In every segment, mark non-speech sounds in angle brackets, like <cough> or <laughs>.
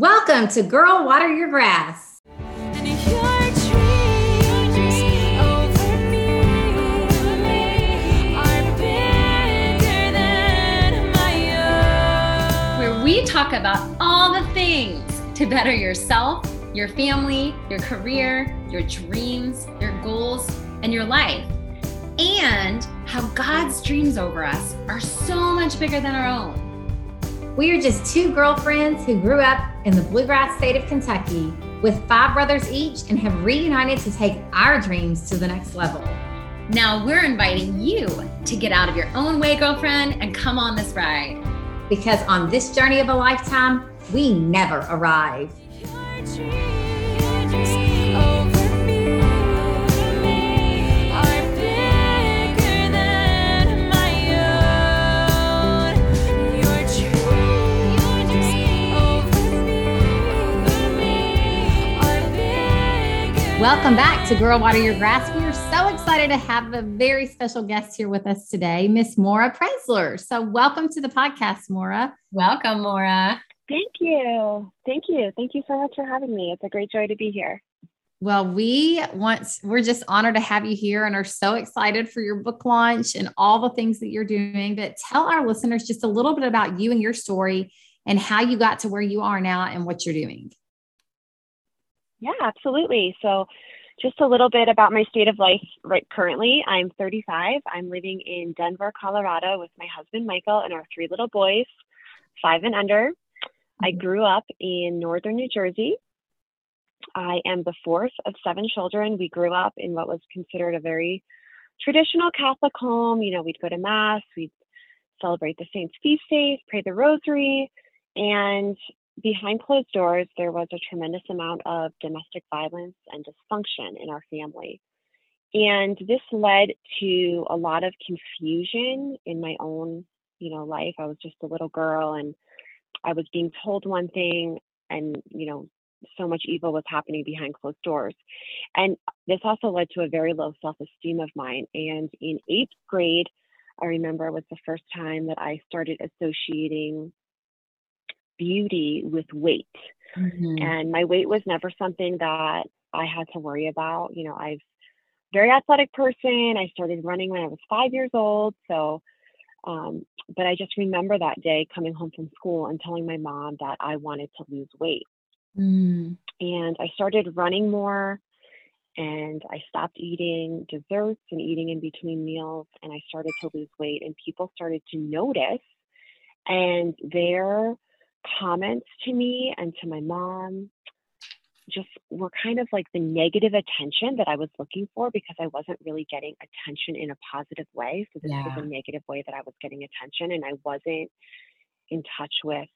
Welcome to Girl Water Your Grass. Where we talk about all the things to better yourself, your family, your career, your dreams, your goals, and your life. And how God's dreams over us are so much bigger than our own. We are just two girlfriends who grew up in the bluegrass state of Kentucky with five brothers each and have reunited to take our dreams to the next level. Now we're inviting you to get out of your own way, girlfriend, and come on this ride. Because on this journey of a lifetime, we never arrive. Welcome back to Girl Water Your Grass. We are so excited to have a very special guest here with us today, Miss Maura Preszler. So, welcome to the podcast, Maura. Welcome, Maura. Thank you. Thank you. Thank you so much for having me. It's a great joy to be here. Well, we want we're just honored to have you here and are so excited for your book launch and all the things that you're doing. But tell our listeners just a little bit about you and your story and how you got to where you are now and what you're doing. Yeah, absolutely. So, just a little bit about my state of life right currently. I'm 35. I'm living in Denver, Colorado with my husband Michael and our three little boys, five and under. I Mm-hmm. grew up in northern New Jersey. I am the fourth of seven children. We grew up in what was considered a very traditional Catholic home. You know, we'd go to Mass, we'd celebrate the saints' feast days, pray the rosary, and behind closed doors, there was a tremendous amount of domestic violence and dysfunction in our family. And this led to a lot of confusion in my own, you know, life. I was just a little girl and I was being told one thing and, you know, so much evil was happening behind closed doors. And this also led to a very low self esteem of mine. And in eighth grade, I remember it was the first time that I started associating beauty with weight. Mm-hmm. And my weight was never something that I had to worry about. You know, I've very athletic person. I started running when I was five years old. So, um, but I just remember that day coming home from school and telling my mom that I wanted to lose weight. Mm. And I started running more and I stopped eating desserts and eating in between meals and I started to lose weight and people started to notice and their comments to me and to my mom just were kind of like the negative attention that I was looking for because I wasn't really getting attention in a positive way. So this was a negative way that I was getting attention and I wasn't in touch with,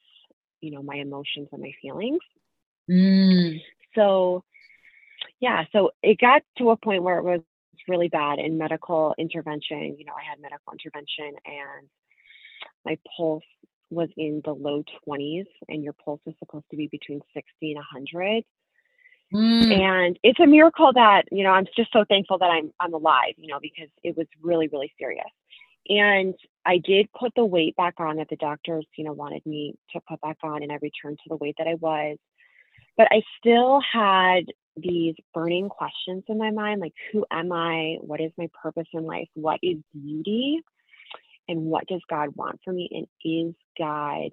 you know, my emotions and my feelings. Mm. So, yeah, so it got to a point where it was really bad in medical intervention. You know, I had medical intervention and my pulse was in the low 20s, and your pulse is supposed to be between 60 and 100. Mm. And it's a miracle that, you know, I'm just so thankful that I'm I'm alive, you know, because it was really, really serious. And I did put the weight back on that the doctors, you know, wanted me to put back on, and I returned to the weight that I was. But I still had these burning questions in my mind like, who am I? What is my purpose in life? What is beauty? And what does God want for me? And is God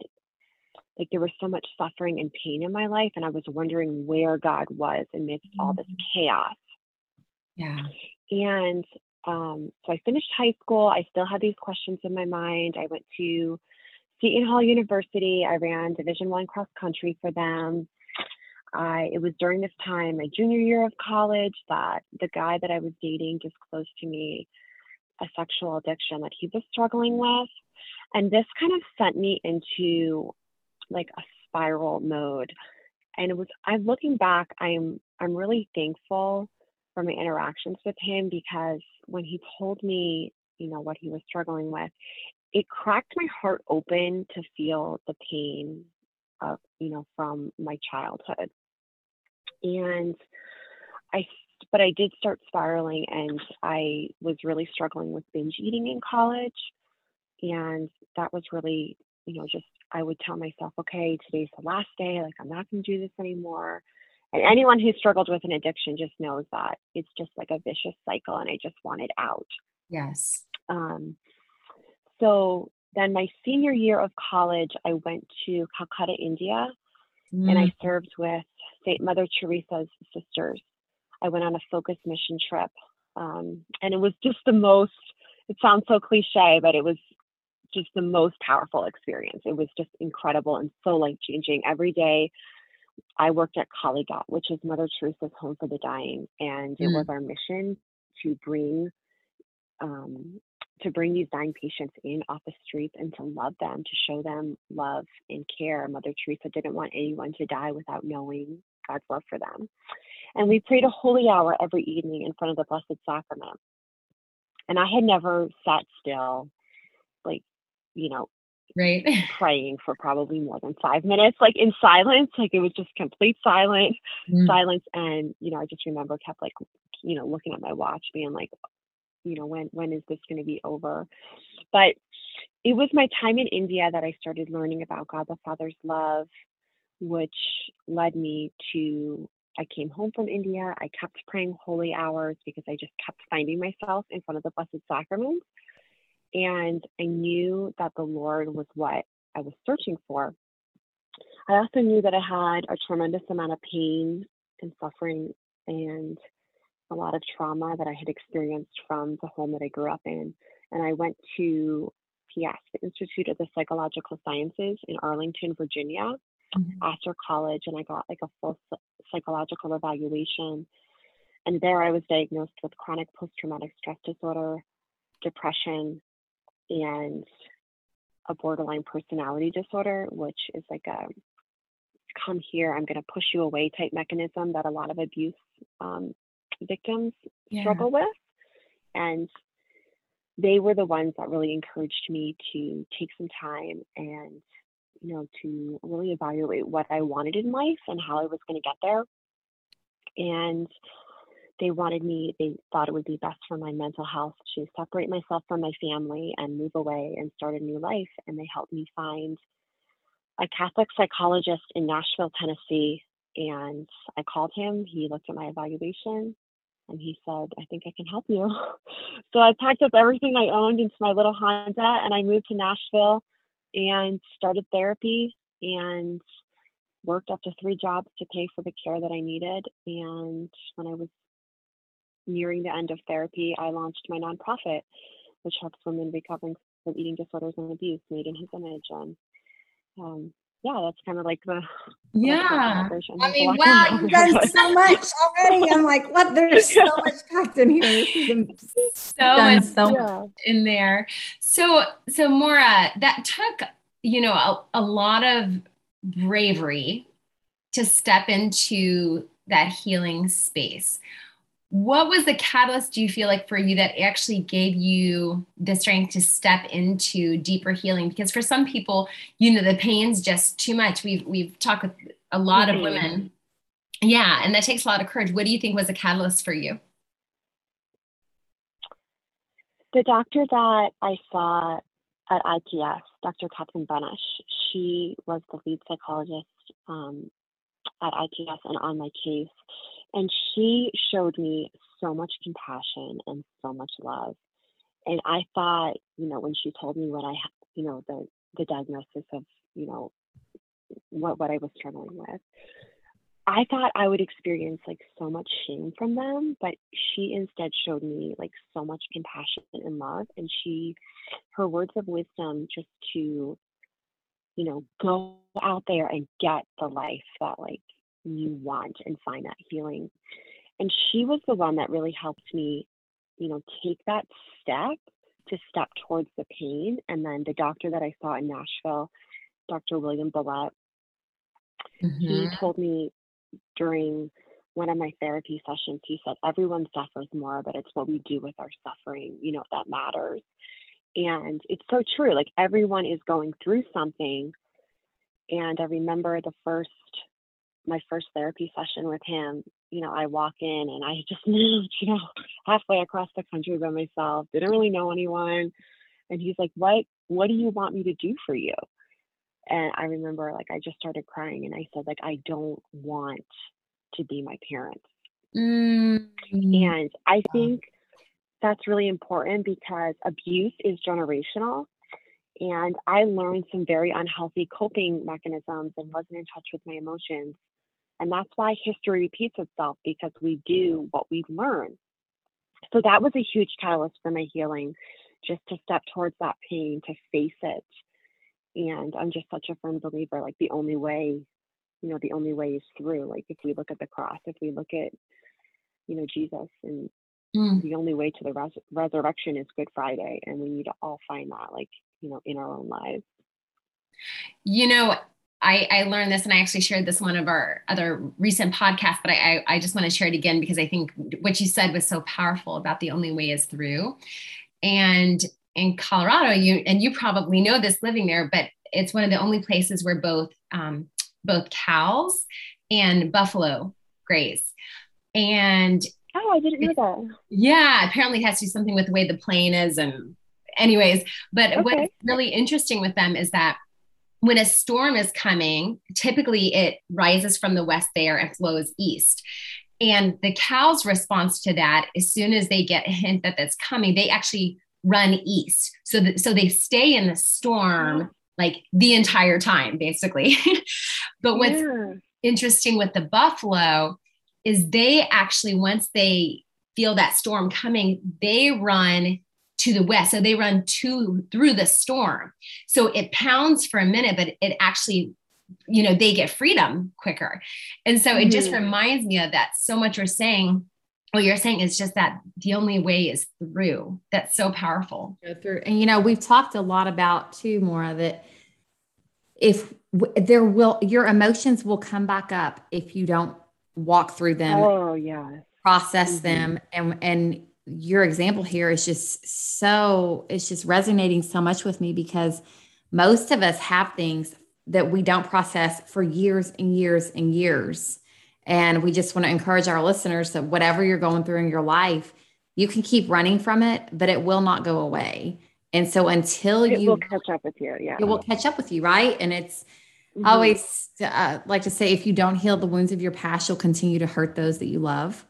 like there was so much suffering and pain in my life, and I was wondering where God was amidst all this chaos. Yeah. And um, so I finished high school. I still had these questions in my mind. I went to Seton Hall University. I ran Division One cross country for them. I it was during this time, my junior year of college, that the guy that I was dating just disclosed to me a sexual addiction that he was struggling with. And this kind of sent me into like a spiral mode. And it was I'm looking back, I'm I'm really thankful for my interactions with him because when he told me, you know, what he was struggling with, it cracked my heart open to feel the pain of, you know, from my childhood. And I but I did start spiraling and I was really struggling with binge eating in college. And that was really, you know, just I would tell myself, okay, today's the last day. Like, I'm not going to do this anymore. And anyone who struggled with an addiction just knows that it's just like a vicious cycle, and I just wanted out. Yes. Um, so then, my senior year of college, I went to Calcutta, India, mm. and I mm. served with St. Mother Teresa's sisters. I went on a focus mission trip, um, and it was just the most. It sounds so cliche, but it was just the most powerful experience. It was just incredible and so life changing. Every day I worked at Kalighat, which is Mother Teresa's home for the dying, and it mm. was our mission to bring um, to bring these dying patients in off the streets and to love them, to show them love and care. Mother Teresa didn't want anyone to die without knowing God's love for them. And we prayed a holy hour every evening in front of the Blessed Sacrament. And I had never sat still, like, you know, right <laughs> praying for probably more than five minutes like in silence like it was just complete silent mm. silence and you know i just remember kept like you know looking at my watch being like you know when when is this going to be over but it was my time in india that i started learning about god the father's love which led me to I came home from India. I kept praying holy hours because I just kept finding myself in front of the Blessed Sacrament. And I knew that the Lord was what I was searching for. I also knew that I had a tremendous amount of pain and suffering and a lot of trauma that I had experienced from the home that I grew up in. And I went to IPS, the Institute of the Psychological Sciences in Arlington, Virginia, mm-hmm. after college, and I got like a full psychological evaluation. And there I was diagnosed with chronic post traumatic stress disorder, depression, and a borderline personality disorder, which is like a come here, I'm going to push you away type mechanism that a lot of abuse um, victims yeah. struggle with. And they were the ones that really encouraged me to take some time and, you know, to really evaluate what I wanted in life and how I was going to get there. And they wanted me, they thought it would be best for my mental health to separate myself from my family and move away and start a new life. And they helped me find a Catholic psychologist in Nashville, Tennessee. And I called him. He looked at my evaluation and he said, I think I can help you. <laughs> so I packed up everything I owned into my little Honda and I moved to Nashville and started therapy and worked up to three jobs to pay for the care that I needed. And when I was nearing the end of therapy, I launched my nonprofit, which helps women recovering from eating disorders and abuse made in his image. And um, yeah, that's kind of like the yeah. I mean, wow, <laughs> you've done so much already. I'm like, what? There's so much packed in here. <laughs> so much so yeah. in there. So, so Maura, that took you know a, a lot of bravery to step into that healing space what was the catalyst do you feel like for you that actually gave you the strength to step into deeper healing? Because for some people you know the pain's just too much. We've we've talked with a lot mm-hmm. of women. Yeah and that takes a lot of courage. What do you think was a catalyst for you? The doctor that i saw at ips dr catherine benesh she was the lead psychologist um, at ips and on my case and she showed me so much compassion and so much love. And I thought, you know, when she told me what I, you know, the the diagnosis of, you know, what what I was struggling with, I thought I would experience like so much shame from them, but she instead showed me like so much compassion and love. And she, her words of wisdom just to, you know, go out there and get the life that like you want and find that healing. And she was the one that really helped me, you know, take that step to step towards the pain. And then the doctor that I saw in Nashville, Dr. William Billette, mm-hmm. he told me during one of my therapy sessions, he said, everyone suffers more, but it's what we do with our suffering, you know, that matters. And it's so true. Like everyone is going through something. And I remember the first my first therapy session with him, you know, I walk in and I <laughs> just moved, you know, halfway across the country by myself, didn't really know anyone. And he's like, What what do you want me to do for you? And I remember like I just started crying and I said, like, I don't want to be my parents. Mm. And I think that's really important because abuse is generational. And I learned some very unhealthy coping mechanisms and wasn't in touch with my emotions. And that's why history repeats itself because we do what we learn. So that was a huge catalyst for my healing, just to step towards that pain, to face it. And I'm just such a firm believer like the only way, you know, the only way is through. Like if we look at the cross, if we look at, you know, Jesus and mm. the only way to the res- resurrection is Good Friday. And we need to all find that, like, you know, in our own lives. You know, I, I learned this and I actually shared this one of our other recent podcasts, but I, I, I just want to share it again because I think what you said was so powerful about the only way is through. And in Colorado, you and you probably know this living there, but it's one of the only places where both um, both cows and buffalo graze. And oh, I didn't know that. Yeah, apparently it has to do something with the way the plain is, and anyways. But okay. what's really interesting with them is that when a storm is coming, typically it rises from the west there and flows east. And the cow's response to that, as soon as they get a hint that that's coming, they actually run east. So that so they stay in the storm like the entire time, basically. <laughs> but what's yeah. interesting with the buffalo is they actually, once they feel that storm coming, they run to the west. So they run to through the storm. So it pounds for a minute, but it actually, you know, they get freedom quicker. And so it just mm-hmm. reminds me of that so much you're saying. What you're saying is just that the only way is through. That's so powerful. Go through. And you know, we've talked a lot about too more of it. If there will your emotions will come back up if you don't walk through them. Oh yeah. Process mm-hmm. them and and your example here is just so it's just resonating so much with me because most of us have things that we don't process for years and years and years. And we just want to encourage our listeners that whatever you're going through in your life you can keep running from it but it will not go away. And so until it you will catch up with you yeah. It will catch up with you right? And it's mm-hmm. always uh, like to say if you don't heal the wounds of your past you'll continue to hurt those that you love.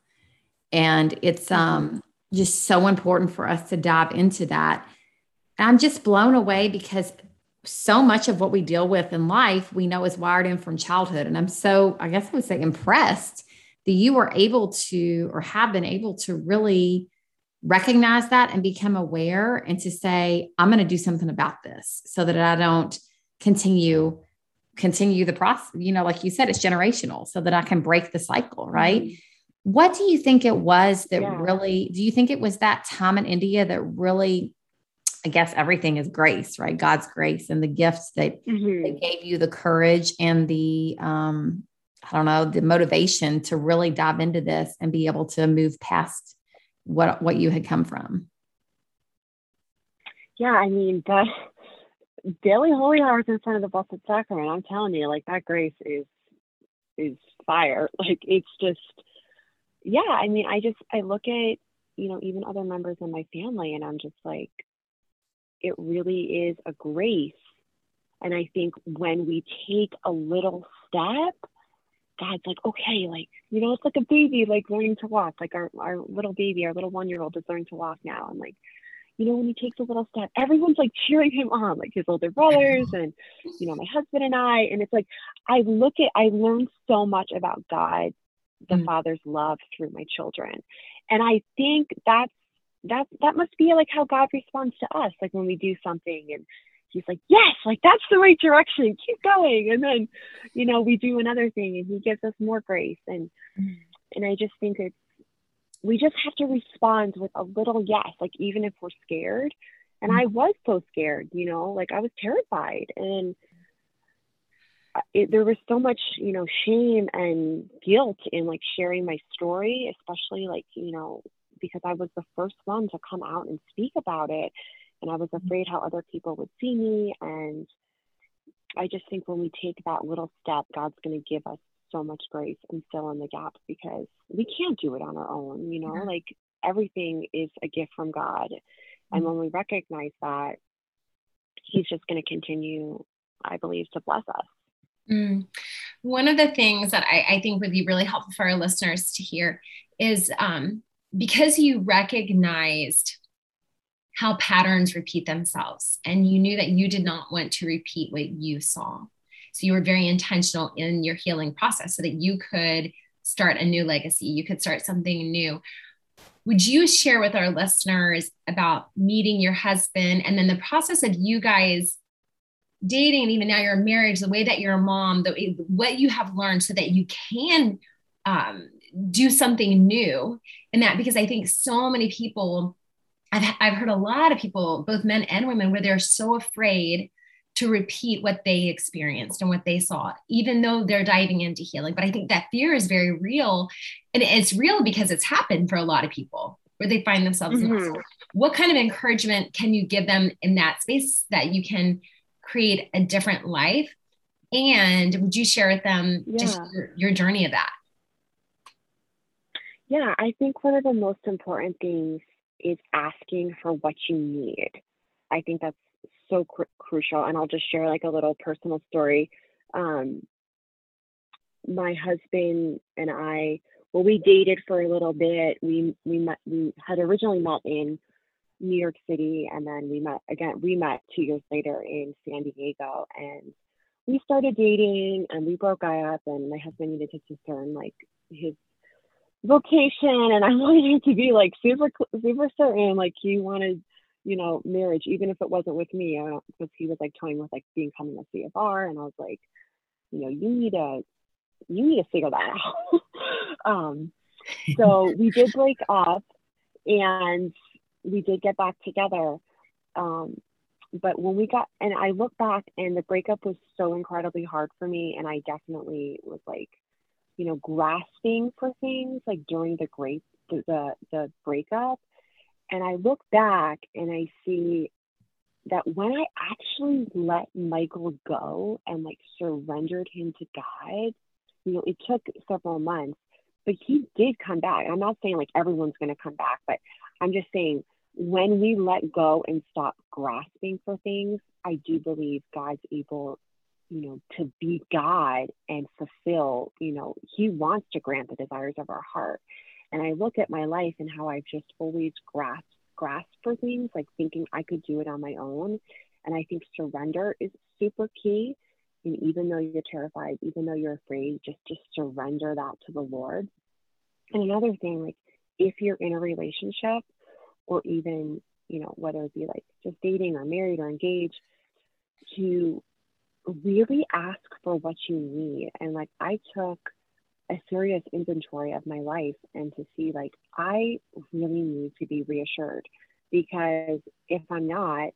And it's mm-hmm. um just so important for us to dive into that. I'm just blown away because so much of what we deal with in life we know is wired in from childhood. And I'm so, I guess I would say, impressed that you were able to or have been able to really recognize that and become aware and to say, I'm going to do something about this so that I don't continue continue the process you know like you said it's generational so that i can break the cycle right mm-hmm. What do you think it was that yeah. really, do you think it was that time in India that really, I guess everything is grace, right? God's grace and the gifts that, mm-hmm. that gave you the courage and the, um, I don't know, the motivation to really dive into this and be able to move past what, what you had come from. Yeah. I mean, the <laughs> daily holy hours in front of the Blessed Sacrament, I'm telling you, like that grace is, is fire. <laughs> Like it's just, yeah, I mean, I just I look at you know even other members of my family, and I'm just like, it really is a grace. And I think when we take a little step, God's like, okay, like, you know, it's like a baby, like learning to walk. Like our, our little baby, our little one year old is learning to walk now. And like, you know, when he takes a little step, everyone's like cheering him on, like his older brothers and, you know, my husband and I. And it's like, I look at, I learned so much about God the mm. father's love through my children and i think that's that that must be like how god responds to us like when we do something and he's like yes like that's the right direction keep going and then you know we do another thing and he gives us more grace and mm. and i just think it's we just have to respond with a little yes like even if we're scared and mm. i was so scared you know like i was terrified and it, there was so much, you know, shame and guilt in like sharing my story, especially like, you know, because I was the first one to come out and speak about it. And I was mm-hmm. afraid how other people would see me. And I just think when we take that little step, God's going to give us so much grace and fill in the gaps because we can't do it on our own, you know, mm-hmm. like everything is a gift from God. Mm-hmm. And when we recognize that, He's just going to continue I believe, to bless us. Mm. One of the things that I, I, think would be really helpful for our listeners to hear is um, because you recognized how patterns repeat themselves and you knew that you did not want to repeat what you saw. So you were very intentional in your healing process so that you could start a new legacy, you could start something new. Would you share with our listeners about meeting your husband and then the process of you guys dating and even now your marriage, the way that you're a mom, the what you have learned so that you can um, do something new and that because I think so many people I've, I've heard a lot of people, both men and women, where they're so afraid to repeat what they experienced and what they saw, even though they're diving into healing. But I think that fear is very real. And it's real because it's happened for a lot of people where they find themselves. Mm-hmm. What kind of encouragement can you give them in that space that you can create a different life? And would you share with them yeah. just your, your journey of that? Yeah, I think one of the most important things is asking for what you need. I think that's so cr- crucial. And I'll just share like a little personal story. Um, my husband and I, well, we dated for a little bit. We we met. We had originally met in New York City, and then we met again. We met two years later in San Diego, and we started dating, and we broke up. And my husband needed to discern like his vocation and I <laughs> wanted him to be like super super certain like he wanted you know marriage even if it wasn't with me because he was like toying with like becoming a CFR and I was like you know you need to you need to figure that out <laughs> um so we did break up and we did get back together um but when we got and I look back and the breakup was so incredibly hard for me and I definitely was like you know, grasping for things like during the great the, the, the breakup. And I look back and I see that when I actually let Michael go and like surrendered him to God, you know, it took several months, but he did come back. I'm not saying like everyone's going to come back, but I'm just saying when we let go and stop grasping for things, I do believe God's able you know, to be God and fulfill, you know, He wants to grant the desires of our heart. And I look at my life and how I've just always grasped grasped for things, like thinking I could do it on my own. And I think surrender is super key. And even though you're terrified, even though you're afraid, just just surrender that to the Lord. And another thing, like if you're in a relationship or even, you know, whether it be like just dating or married or engaged, to really ask for what you need. And like I took a serious inventory of my life and to see like I really need to be reassured because if I'm not,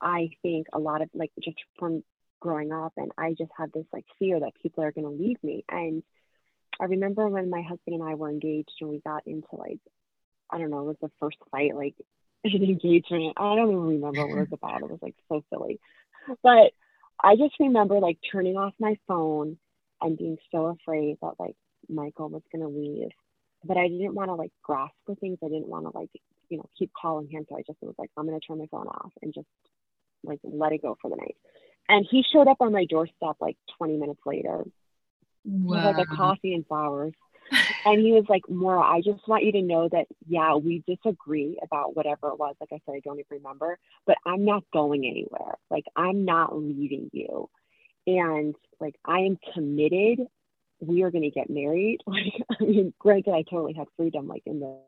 I think a lot of like just from growing up and I just had this like fear that people are going to leave me. And I remember when my husband and I were engaged and we got into like, I don't know, it was the first fight, like <laughs> an engagement. I don't even remember what it was about. It was like so silly. But I just remember like turning off my phone and being so afraid that like Michael was gonna leave. But I didn't want to like grasp for things. I didn't want to like, you know, keep calling him. So I just was like, I'm gonna turn my phone off and just like let it go for the night. And he showed up on my doorstep like 20 minutes later. Wow. With like a coffee and flowers and he was like, Maura, I just want you to know that, yeah, we disagree about whatever it was. Like I said, I don't even remember, but I'm not going anywhere. Like, I'm not leaving you. And like, I am committed. We are going to get married. <laughs> Like, I mean, granted, I totally had freedom, like in the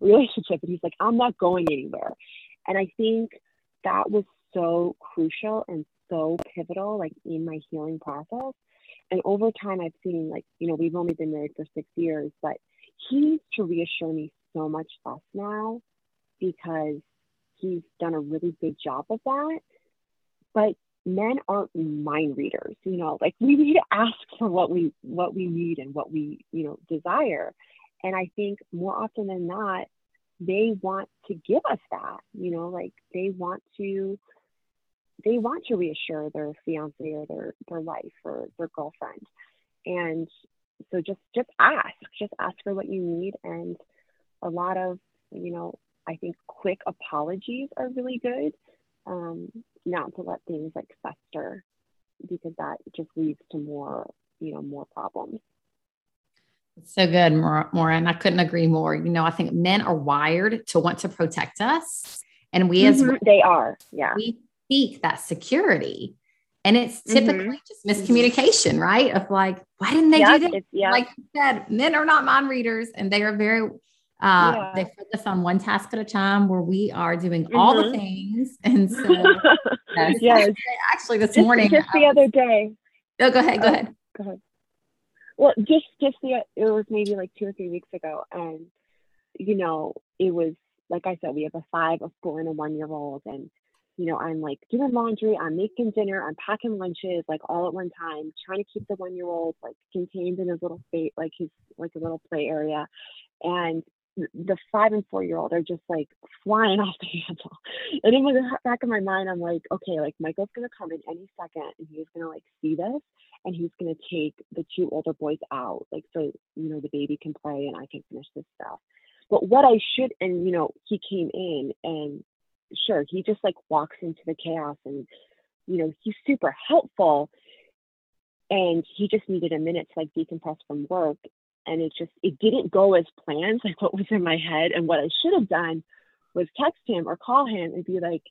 relationship, but he's like, I'm not going anywhere. And I think that was so crucial and so pivotal, like in my healing process and over time, I've seen like, you know, we've only been married for six years, but he needs to reassure me so much less now because he's done a really good job of that. But men aren't mind readers, you know, like we need to ask for what we what we need and what we, you know, desire. And I think more often than not, they want to give us that, you know, like they want to they want to reassure their fiance or their their wife or their girlfriend and so just just ask just ask for what you need and a lot of you know i think quick apologies are really good um, not to let things like fester because that just leads to more, you know, more problems. So good, Maura. And I couldn't agree more. You know, I think men are wired to want to protect us. And we as mm-hmm. they are, yeah. We seek that security. And it's typically mm-hmm. just miscommunication, right? Of like, why didn't they yep, do this? Yep. Like you said, men are not mind readers and they are very uh, yeah. they focus on one task at a time where we are doing mm-hmm. all the mm-hmm. things. And <laughs> so yes, yes. <laughs> actually this just, morning just the was, other day. Oh, go ahead, go oh, ahead. Go ahead. Well, just just the it was maybe like two or three weeks ago, and you know, it was like I said, we have a five, a four, and a one year old, and you know, I'm like doing laundry, I'm making dinner, I'm packing lunches, like all at one time, trying to keep the one year old like contained in his little space, like his like a little play area, and the five and four year old are just like flying <laughs> off the handle. And in the back of my mind, I'm like, okay, like Michael's gonna come in any second and he's gonna like see this and he's gonna take the two older boys out, like so you know the baby can play and I can finish this stuff. But what I should and you know, he came in and sure, he just like walks into the chaos and you know, he's super helpful and he just needed a minute to like decompress from work and it just it didn't go as planned. <laughs> Like what was in my head and what i should have done was text him or call him and be like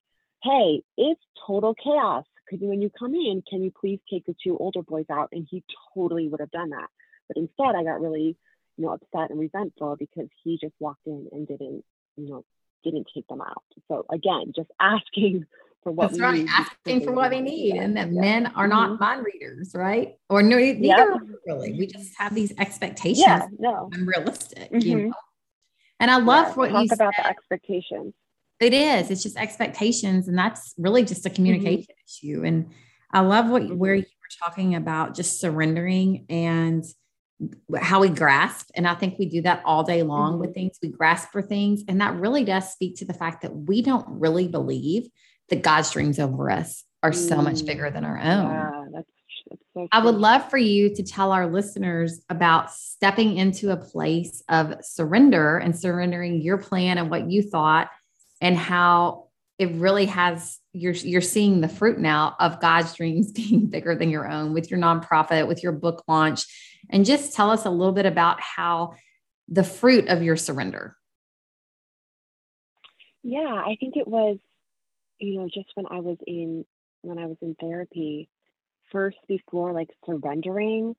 hey it's total chaos. Could you when you come in can you please take the two older boys out? And he totally would have done that. But instead i got really you know upset and resentful because he just walked in and didn't you know didn't take them out so again just <laughs> asking for what That's right. Asking for what they need. And that yeah. men are not mm-hmm. mind readers, right? Or no, neither yep. really. We just have these expectations. Yeah, no. Unrealistic, mm-hmm. you know. And I love yeah, what talk you about said. the expectations. It is. It's just expectations, and that's really just a mm-hmm. communication mm-hmm. issue. And I love what where you were talking about just surrendering and how we grasp. And I think we do that all day long mm-hmm. with things. We grasp for things. And that really does speak to the fact that we don't really believe that God's dreams over us are so much mm. bigger than our own. Yeah, that's, that's so I would love for you to tell our listeners about stepping into a place of surrender and surrendering your plan and what you thought and how it really has you're you're seeing the fruit now of God's dreams <laughs> being bigger than your own with your nonprofit, with your book launch. And just tell us a little bit about how the fruit of your surrender. Yeah, I think it was you know, just when I was in when I was in therapy, first before like surrendering,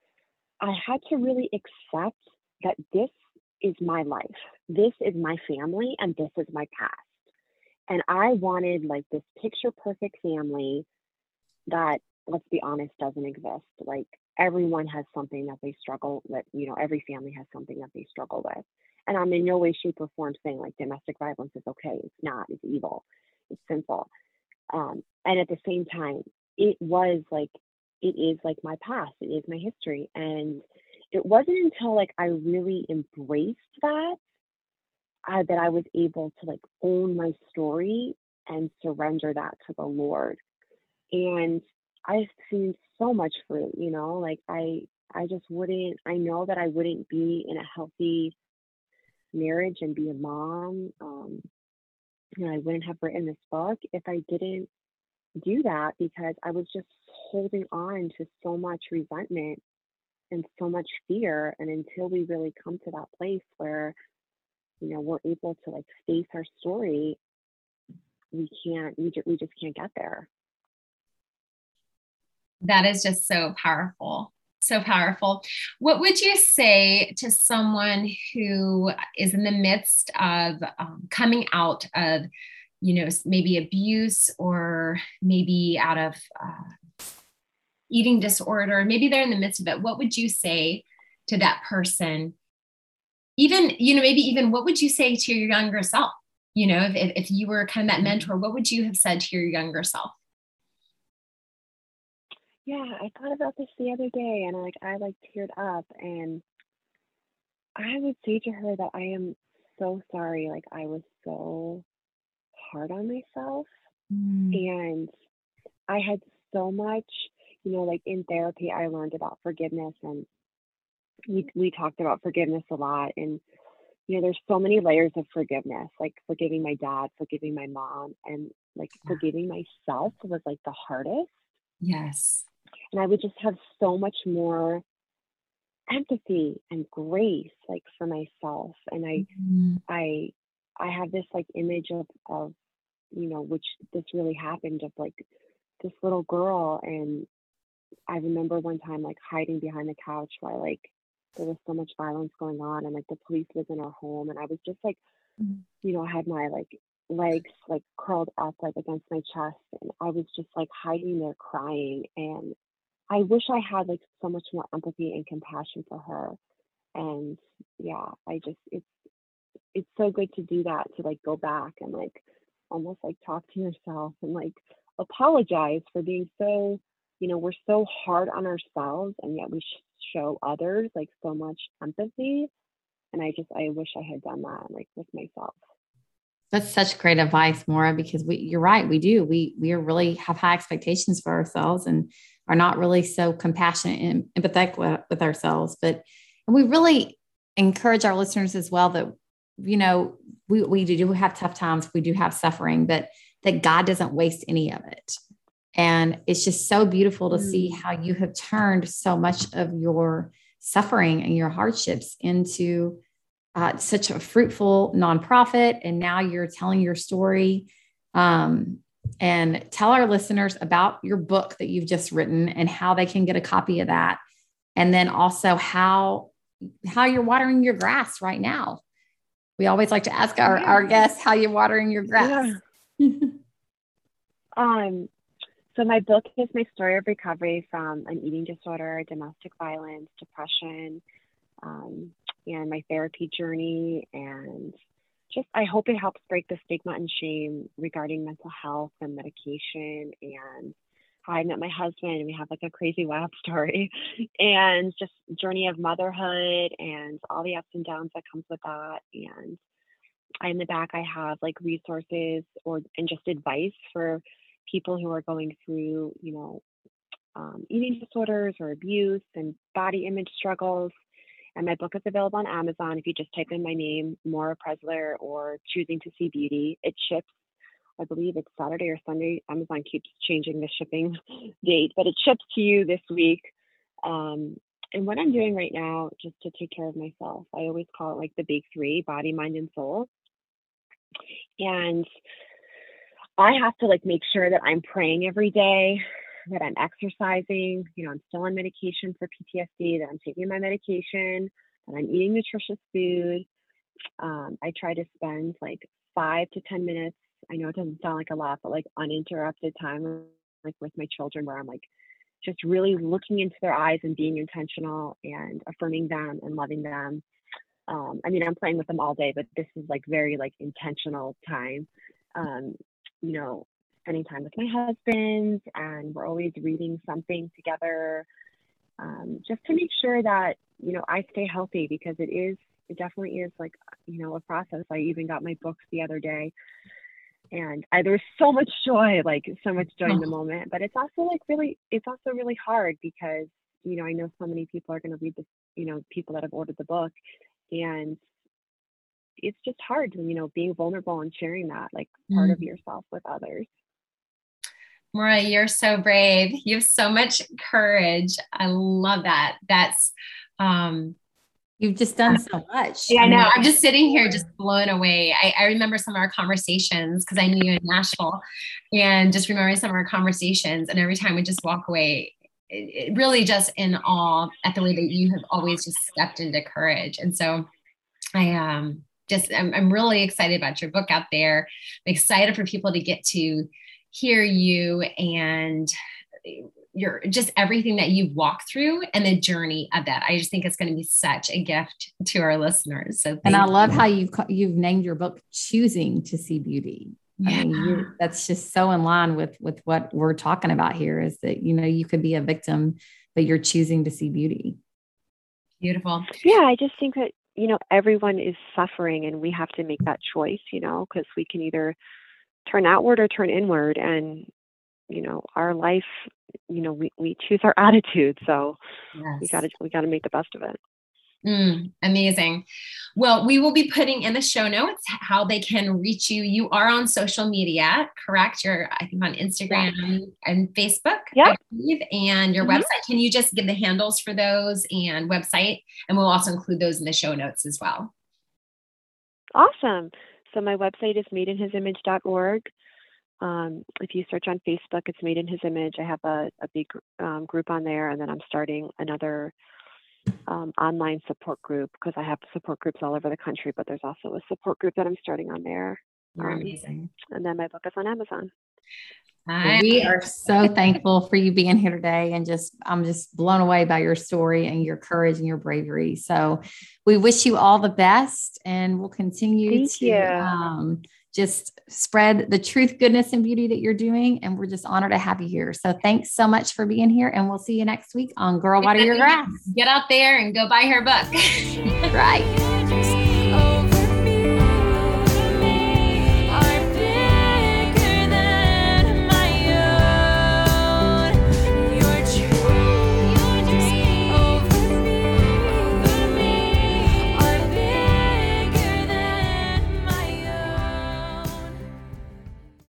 I had to really accept that this is my life. This is my family and this is my past. And I wanted like this picture perfect family that let's be honest doesn't exist. Like everyone has something that they struggle with, you know, every family has something that they struggle with. And I'm in no way, shape, or form saying like domestic violence is okay. It's not, it's evil it's sinful. Um, and at the same time, it was like, it is like my past, it is my history. And it wasn't until like I really embraced that uh, that I was able to like own my story and surrender that to the Lord. And I've seen so much fruit, you know, like I I just wouldn't I know that I wouldn't be in a healthy marriage and be a mom um, you know, I wouldn't have written this book if I didn't do that because I was just holding on to so much resentment and so much fear. And until we really come to that place where, you know, we're able to like face our story, we can't, we, ju- we just can't get there. That is just so powerful so powerful. What would you say to someone who is in the midst of um, coming out of, you know, maybe abuse or maybe out of uh, eating disorder? Maybe they're in the midst of it. What would you say to that person? Even, you know, maybe even what would you say to your younger self? You know, if, if you were kind of that mm-hmm. mentor, what would you have said to your younger self? Yeah, I thought about this the other day and I like I like teared up and I would say to her that I am so sorry. Like I was so hard on myself mm. and I had so much, you know, like in therapy I learned about forgiveness and we we talked about forgiveness a lot and you know there's so many layers of forgiveness like forgiving my dad forgiving my mom and like yeah. forgiving myself was like the hardest yes and I would just have so much more empathy and grace like for myself. And I mm-hmm. I I have this like image of of you know which this really happened of like this little girl. And I remember one time like hiding behind the couch while like there was so much violence going on and like the police was in our home. And I was just like mm-hmm. you know I had my like legs like curled up like against my chest. And I was just like hiding there crying. And I wish I had like so much more empathy and compassion for her and yeah I just it's it's so good to do that to like go back and like almost like talk to yourself and like apologize for being so you know we're so hard on ourselves and yet we show others like so much empathy and i just i wish i had done that like with myself. That's such great advice Maura because we you're right we do we we really have high expectations for ourselves and are not really so compassionate and empathetic with, with ourselves but and we really encourage our listeners as well that you know we, we do have tough times we do have suffering but that god doesn't waste any of it and it's just so beautiful to see mm. how you have turned so much of your suffering and your hardships into uh, such a fruitful nonprofit. And now you're telling your story. Um, and tell our listeners about your book that you've just written and how they can get a copy of that. And then also how how you're watering your grass right now. We always like to ask our, our guests how you're watering your grass. Yeah. <laughs> um, so my book is my story of recovery from an eating disorder, domestic violence, depression, um, and my therapy journey. And just, I hope it helps break the stigma and shame regarding mental health and medication and how I met my husband. And we have like a crazy <laughs> wild story and just journey of motherhood and all the ups and downs that comes with that. And in the back, I have like resources or and just advice for people who are going through, you know, um, eating disorders or abuse and body image struggles. And my book is available on Amazon. If you just type in my name, Maura Preszler, or Choosing to See Beauty, it ships. I believe it's Saturday or Sunday. Amazon keeps changing the shipping <laughs> date, but it ships to you this week. Um, and what I'm doing right now, just to take care of myself, I always call it like the big three body, mind, and soul. And I have to like make sure that I'm praying every day, that I'm exercising, you know, I'm still on medication for PTSD, that I'm taking my medication, that I'm eating nutritious food. Um, I try to spend like five to 10 minutes. I know it doesn't sound like a lot, but like uninterrupted time, like with my children, where I'm like just really looking into their eyes and being intentional and affirming them and loving them. Um, I mean, I'm playing with them all day, but this is like very like intentional time. Um, you know, spending time with my husband, and we're always reading something together, um, just to make sure that you know I stay healthy because it is it definitely is like you know a process. I even got my books the other day, and I, there's so much joy, like so much joy oh. in the oh. moment. But it's also like really, it's also really hard because you know I know so many people are going to read this, you know, people that have ordered the book, and it's just hard, to you know, being vulnerable and sharing that like part mm. of yourself with others. Maura, you're so brave. You have so much courage. I love that. That's um You've just done so much. Yeah, I know. I'm just sitting here just blown away. I, I remember some of our conversations because I knew you in Nashville and just remembering some of our conversations. And every time we just walk away, it, it really just in awe at the way that you have always just stepped into courage. And so I um just I'm, I'm really excited about your book out there. I'm excited for people to get to hear you and your just everything that you've walked through and the journey of that. I just think it's going to be such a gift to our listeners. So and I love how you've you've named your book "Choosing to See Beauty." Yeah. I mean, that's just so in line with with what we're talking about here. Is that you know you could be a victim, but you're choosing to see beauty. Beautiful. Yeah, I just think that you know, everyone is suffering and we have to make that choice, you know, because we can either turn outward or turn inward. And, you know, our life, you know, we, we choose our <laughs> attitude. So yes. we gotta we gotta make the best of it. Mm, amazing. Well, we will be putting in the show notes how they can reach you. You are on social media, correct? You're, I think, on Instagram yeah. and Facebook, yeah. I believe, and your mm-hmm. website. Can you just give the handles for those and website? And we'll also include those in the show notes as well. Awesome. So my website is madeinhisimage.org. Um, if you search on Facebook, it's Made in His Image. I have a, a big um, group on there, and then I'm starting another um, online support group because I have support groups all over the country, but there's also a support group that I'm starting on there. You're um, amazing. And then my book is on Amazon. We are so thankful for you being here today and just I'm just blown away by your story and your courage and your bravery. So we wish you all the best and we'll continue Thank to um, just spread the truth, goodness, and beauty that you're doing. And we're just honored to have you here. So thanks so much for being here. And we'll see you next week on Girl Water Your Grass. Get out there and go buy her book. <laughs> right. <laughs>